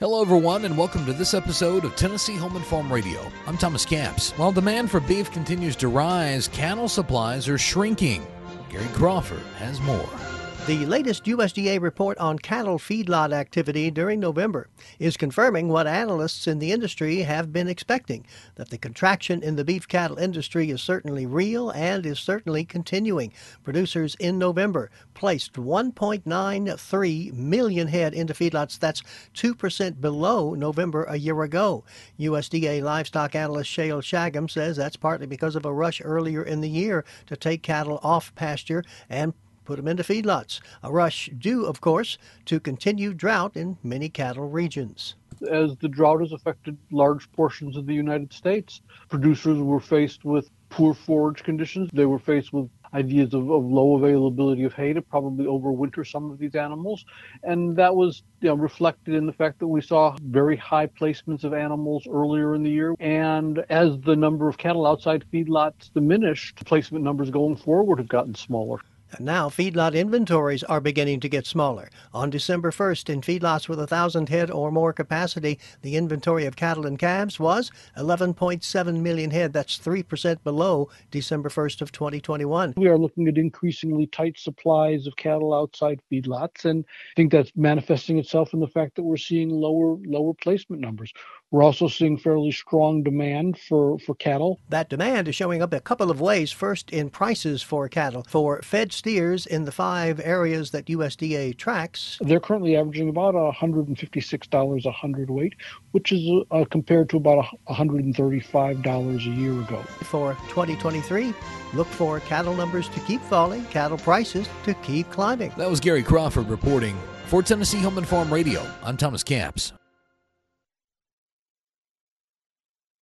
Hello, everyone, and welcome to this episode of Tennessee Home and Farm Radio. I'm Thomas Camps. While demand for beef continues to rise, cattle supplies are shrinking. Gary Crawford has more. The latest USDA report on cattle feedlot activity during November is confirming what analysts in the industry have been expecting that the contraction in the beef cattle industry is certainly real and is certainly continuing. Producers in November placed 1.93 million head into feedlots. That's 2% below November a year ago. USDA livestock analyst Shayle Shagam says that's partly because of a rush earlier in the year to take cattle off pasture and put them into feedlots. A rush due, of course, to continued drought in many cattle regions. As the drought has affected large portions of the United States, producers were faced with poor forage conditions. They were faced with ideas of, of, low availability of hay to probably overwinter some of these animals. And that was you know, reflected in the fact that we saw very high placements of animals earlier in the year. And as the number of cattle outside feedlots diminished, placement numbers going forward have gotten smaller. And now feedlot inventories are beginning to get smaller. On December 1st, in feedlots with 1,000 head or more capacity, the inventory of cattle and calves was 11.7 million head. That's 3% below December 1st of 2021. We are looking at increasingly tight supplies of cattle outside feedlots, and I think that's manifesting itself in the fact that we're seeing lower lower placement numbers. We're also seeing fairly strong demand for, for cattle. That demand is showing up a couple of ways. First, in prices for cattle. For fed steers in the five areas that USDA tracks, they're currently averaging about $156 a hundredweight, which is uh, compared to about $135 a year ago. For 2023, look for cattle numbers to keep falling, cattle prices to keep climbing. That was Gary Crawford reporting. For Tennessee Home and Farm Radio, I'm Thomas Camps.